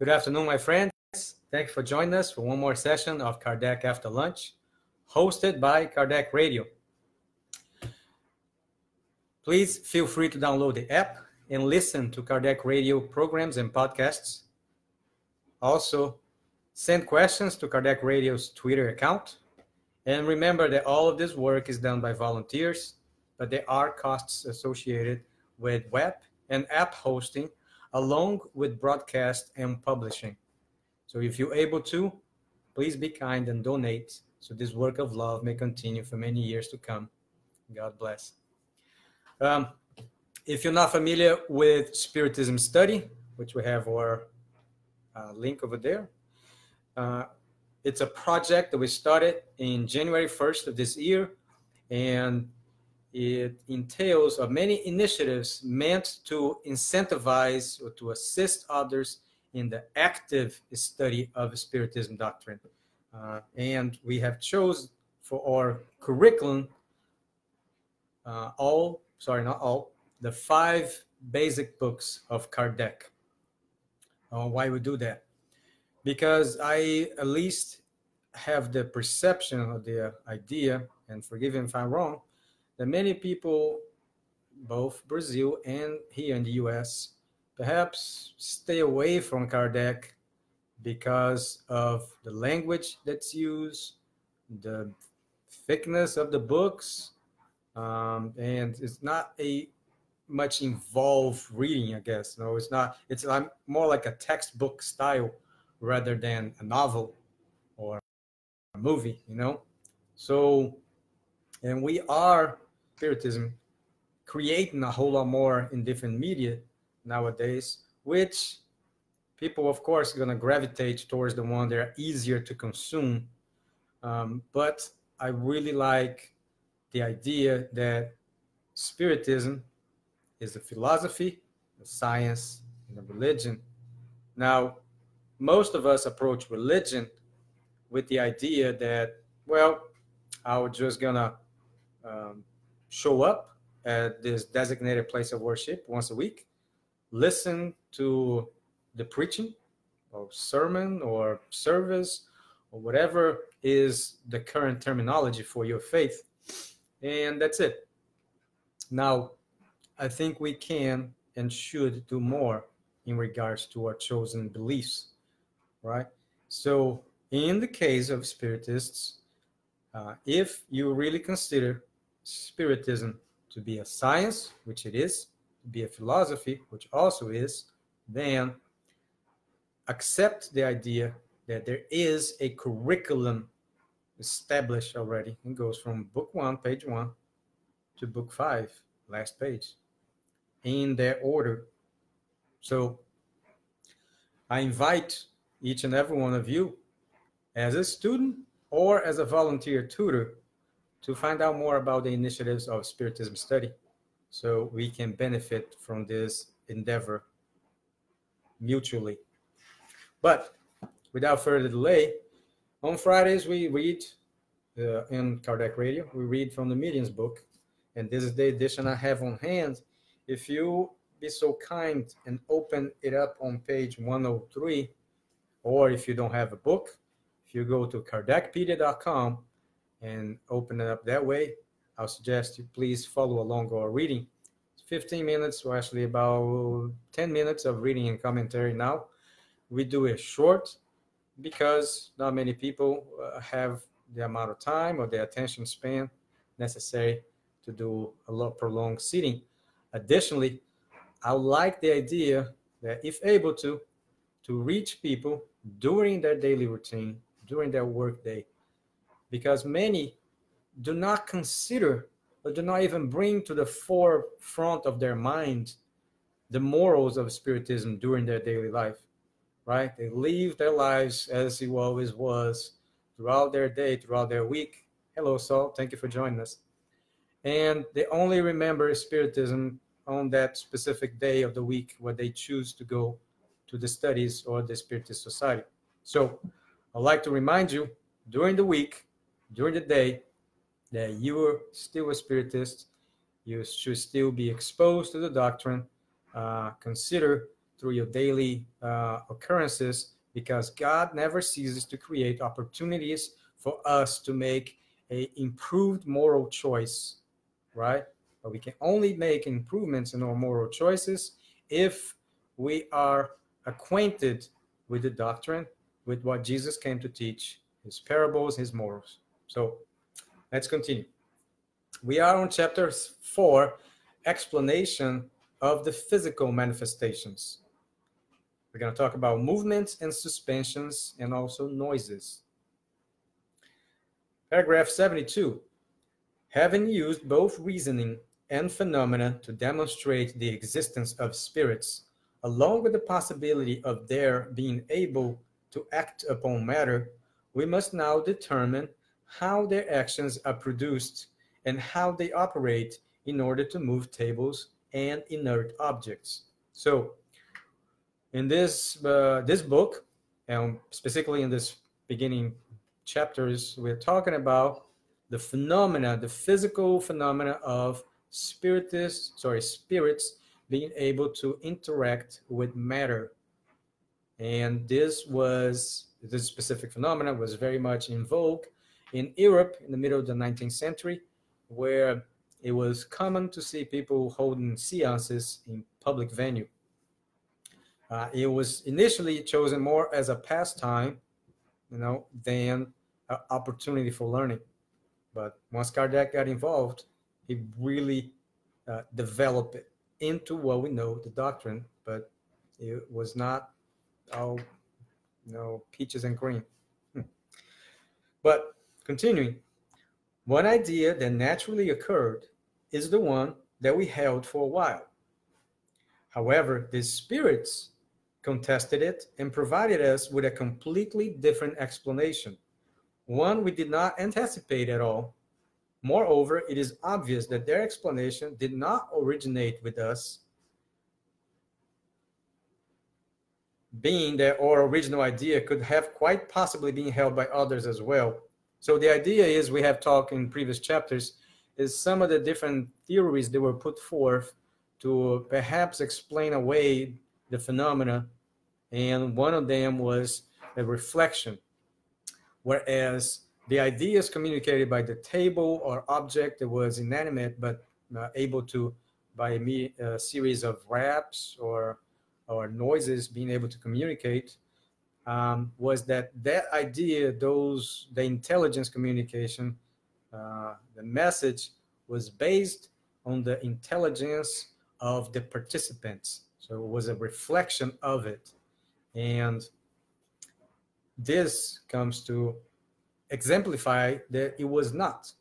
Good afternoon, my friends. Thank you for joining us for one more session of Kardec After Lunch, hosted by Kardec Radio. Please feel free to download the app and listen to Kardec Radio programs and podcasts. Also, send questions to Kardec Radio's Twitter account. And remember that all of this work is done by volunteers, but there are costs associated with web and app hosting along with broadcast and publishing. So if you're able to, please be kind and donate so this work of love may continue for many years to come. God bless. Um, if you're not familiar with Spiritism Study, which we have our uh, link over there, uh, it's a project that we started in January 1st of this year, and it entails of many initiatives meant to incentivize or to assist others in the active study of Spiritism doctrine. Uh, and we have chose for our curriculum uh, all, sorry, not all, the five basic books of Kardec. Uh, why we do that? Because I at least have the perception or the idea, and forgive me if I'm wrong, that many people, both Brazil and here in the US, perhaps stay away from Kardec because of the language that's used, the thickness of the books, um, and it's not a much involved reading, I guess. No, it's not. It's more like a textbook style rather than a novel or a movie, you know. So, and we are spiritism creating a whole lot more in different media nowadays, which people, of course, are going to gravitate towards the one that are easier to consume. Um, but I really like the idea that spiritism is a philosophy, a science, and a religion. Now, most of us approach religion with the idea that, well, I was just gonna um, show up at this designated place of worship once a week, listen to the preaching or sermon or service or whatever is the current terminology for your faith. And that's it. Now, I think we can and should do more in regards to our chosen beliefs, right? So, in the case of Spiritists, uh, if you really consider Spiritism to be a science, which it is, to be a philosophy, which also is, then accept the idea that there is a curriculum established already. It goes from book one, page one, to book five, last page, in that order. So I invite each and every one of you, as a student or as a volunteer tutor, to find out more about the initiatives of Spiritism study so we can benefit from this endeavor mutually. But without further delay, on Fridays we read uh, in Kardec Radio, we read from the Medium's book, and this is the edition I have on hand. If you be so kind and open it up on page 103, or if you don't have a book, if you go to kardecpedia.com and open it up that way, I'll suggest you please follow along our reading. It's 15 minutes, or actually about 10 minutes of reading and commentary now. We do it short because not many people uh, have the amount of time or the attention span necessary to do a lot prolonged sitting. Additionally, I like the idea that if able to, to reach people during their daily routine, during their work day, because many do not consider or do not even bring to the forefront of their mind the morals of spiritism during their daily life right? They live their lives as it always was throughout their day throughout their week. Hello saul. Thank you for joining us. And they only remember spiritism on that specific day of the week where they choose to go to the studies or the spiritist society. So i'd like to remind you during the week during the day that you are still a spiritist, you should still be exposed to the doctrine. Uh, consider through your daily uh, occurrences because God never ceases to create opportunities for us to make a improved moral choice, right? But we can only make improvements in our moral choices if we are acquainted with the doctrine, with what Jesus came to teach, his parables, his morals. So let's continue. We are on chapter 4, explanation of the physical manifestations. We're going to talk about movements and suspensions and also noises. Paragraph 72. Having used both reasoning and phenomena to demonstrate the existence of spirits, along with the possibility of their being able to act upon matter, we must now determine how their actions are produced and how they operate in order to move tables and inert objects. So, in this uh, this book, and specifically in this beginning chapters, we're talking about the phenomena, the physical phenomena of spiritists, sorry, spirits being able to interact with matter. And this was this specific phenomena was very much in vogue in Europe in the middle of the 19th century, where it was common to see people holding seances in public venue. Uh, it was initially chosen more as a pastime, you know, than an opportunity for learning. But once Kardec got involved, he really uh, developed it into what we know the doctrine, but it was not all, you know, peaches and cream. Hmm. But continuing, one idea that naturally occurred is the one that we held for a while. However, the spirits contested it and provided us with a completely different explanation, one we did not anticipate at all. Moreover, it is obvious that their explanation did not originate with us, being that our original idea could have quite possibly been held by others as well. So the idea is we have talked in previous chapters is some of the different theories that were put forth to perhaps explain away the phenomena. And one of them was a reflection, whereas the ideas communicated by the table or object that was inanimate but uh, able to, by a, a series of raps or or noises, being able to communicate um, was that that idea, those the intelligence communication, uh, the message was based on the intelligence of the participants. So it was a reflection of it, and this comes to exemplify that it was not.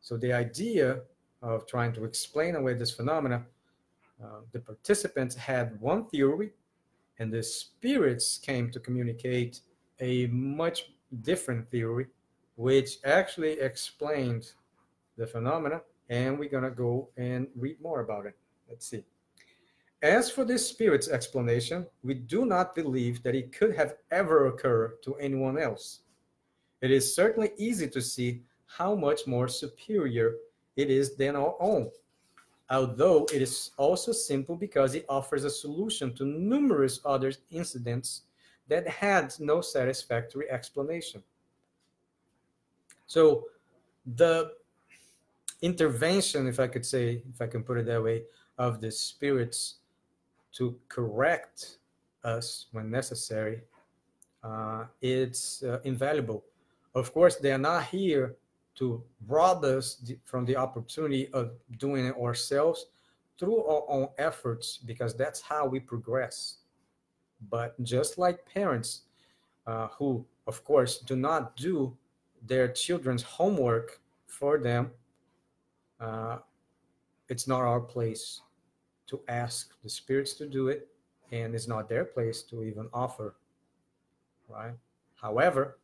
So the idea of trying to explain away this phenomena, uh, the participants had one theory and the spirits came to communicate a much different theory, which actually explained the phenomena. And we're going to go and read more about it. Let's see. As for this spirit's explanation, we do not believe that it could have ever occurred to anyone else. It is certainly easy to see how much more superior it is than our own although it is also simple because it offers a solution to numerous other incidents that had no satisfactory explanation. So the intervention, if I could say, if I can put it that way, of the spirits to correct us when necessary, uh, it's uh, invaluable. Of course, they are not here to rob us from the opportunity of doing it ourselves through our own efforts because that's how we progress. But just like parents uh, who, of course, do not do their children's homework for them, uh, it's not our place to ask the spirits to do it, and it's not their place to even offer, right? However,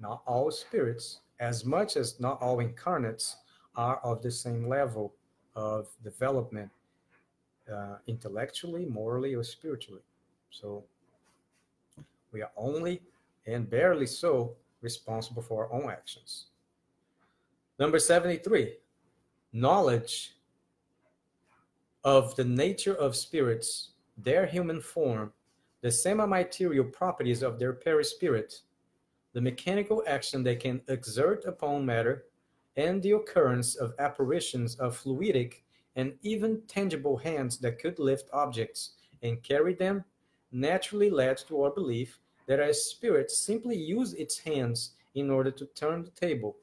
not all spirits as much as not all incarnates are of the same level of development uh, intellectually, morally, or spiritually. So we are only and barely so responsible for our own actions. Number 73 knowledge of the nature of spirits their human form, the semi-material properties of their perispirit, the mechanical action they can exert upon matter, and the occurrence of apparitions of fluidic and even tangible hands that could lift objects and carry them naturally led to our belief that a spirit simply used its hands in order to turn the table,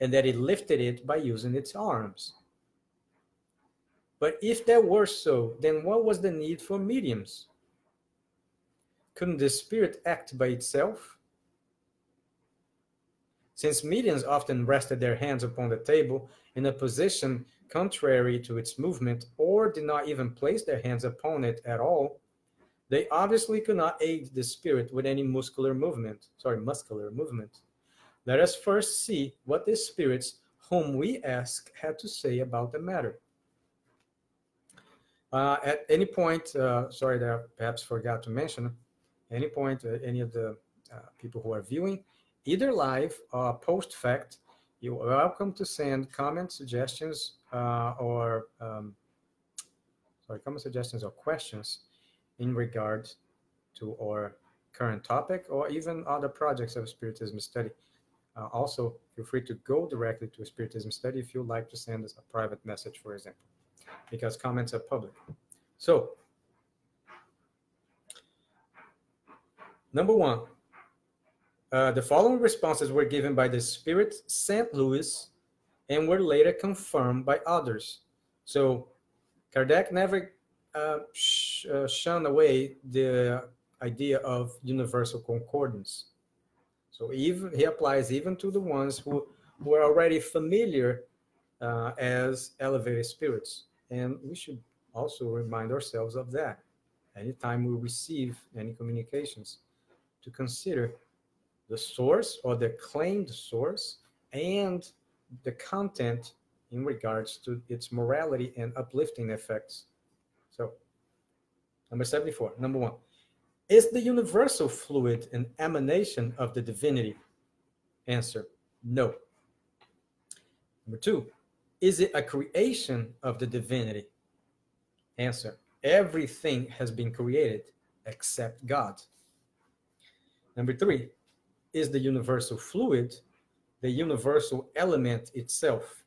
and that it lifted it by using its arms. But if that were so, then what was the need for mediums? Couldn't the spirit act by itself? Since mediums often rested their hands upon the table in a position contrary to its movement, or did not even place their hands upon it at all, they obviously could not aid the spirit with any muscular movement. Sorry, muscular movement. Let us first see what the spirits whom we ask had to say about the matter. Uh, at any point, uh, sorry that I perhaps forgot to mention, any point, uh, any of the uh, people who are viewing, either live or post fact, you're welcome to send comments, suggestions, uh, or um, sorry, comment suggestions or questions in regard to our current topic or even other projects of Spiritism study. Uh, also, feel free to go directly to Spiritism study if you'd like to send us a private message, for example, because comments are public. So, number one, uh, the following responses were given by the Spirit St. Louis and were later confirmed by others. So, Kardec never uh, sh- uh, shunned away the idea of universal concordance. So even he applies even to the ones who, are already familiar uh, as elevated spirits, and we should also remind ourselves of that anytime we receive any communications to consider the source or the claimed source and the content in regards to its morality and uplifting effects. So, number 74, number one, is the universal fluid an emanation of the divinity? Answer, no. Number two, is it a creation of the divinity? Answer, everything has been created except God. Number three, is the universal fluid the universal element itself?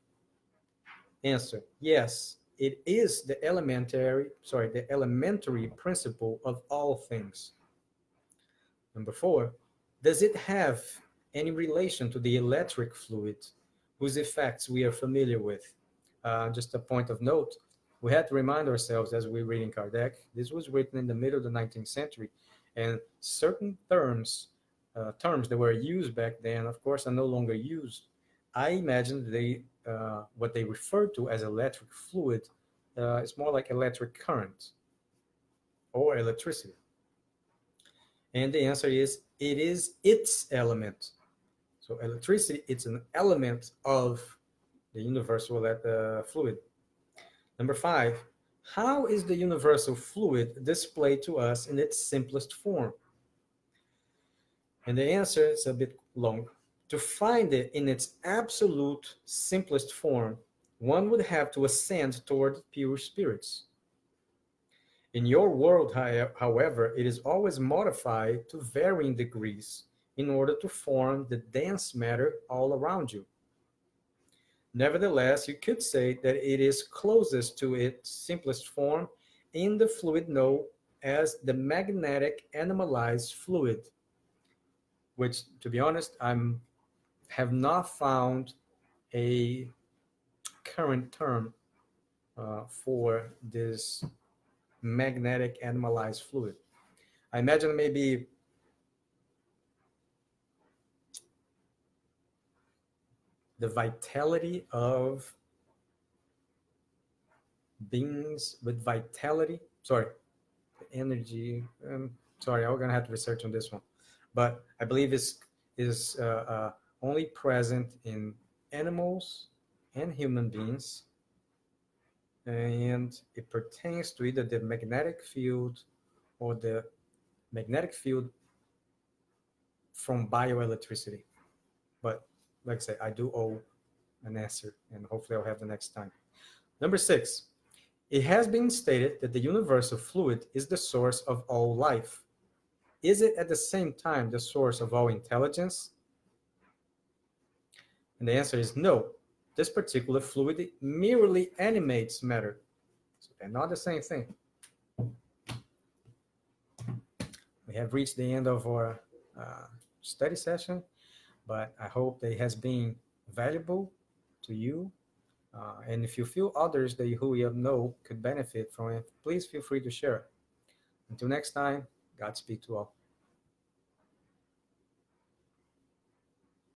Answer, yes, it is the elementary, sorry, the elementary principle of all things. Number four, does it have any relation to the electric fluid whose effects we are familiar with? Uh, just a point of note, we had to remind ourselves as we read in Kardec, this was written in the middle of the 19th century, and certain terms, uh, terms that were used back then, of course, are no longer used. I imagine they uh, what they refer to as electric fluid uh, it's more like electric current or electricity. And the answer is it is its element. So electricity, it's an element of the universal uh, fluid. Number five, how is the universal fluid displayed to us in its simplest form? And the answer is a bit long. To find it in its absolute simplest form, one would have to ascend toward pure spirits. In your world, however, it is always modified to varying degrees in order to form the dense matter all around you. Nevertheless, you could say that it is closest to its simplest form in the fluid known as the magnetic animalized fluid, which, to be honest, I'm have not found a current term uh, for this magnetic animalized fluid. I imagine maybe the vitality of beings with vitality. Sorry, energy. Um, sorry, I'm gonna have to research on this one, but I believe it's is uh, uh, only present in animals and human beings. And it pertains to either the magnetic field or the magnetic field from bioelectricity. But like I say, I do owe an answer, and hopefully I'll have the next time. Number six, It has been stated that the universal fluid is the source of all life. Is it at the same time the source of all intelligence? And the answer is no. This particular fluid merely animates matter. So they're not the same thing. We have reached the end of our uh, study session, but I hope it has been valuable to you uh, and if you feel others that you, who you know could benefit from it, please feel free to share. Until next time, Godspeed to all.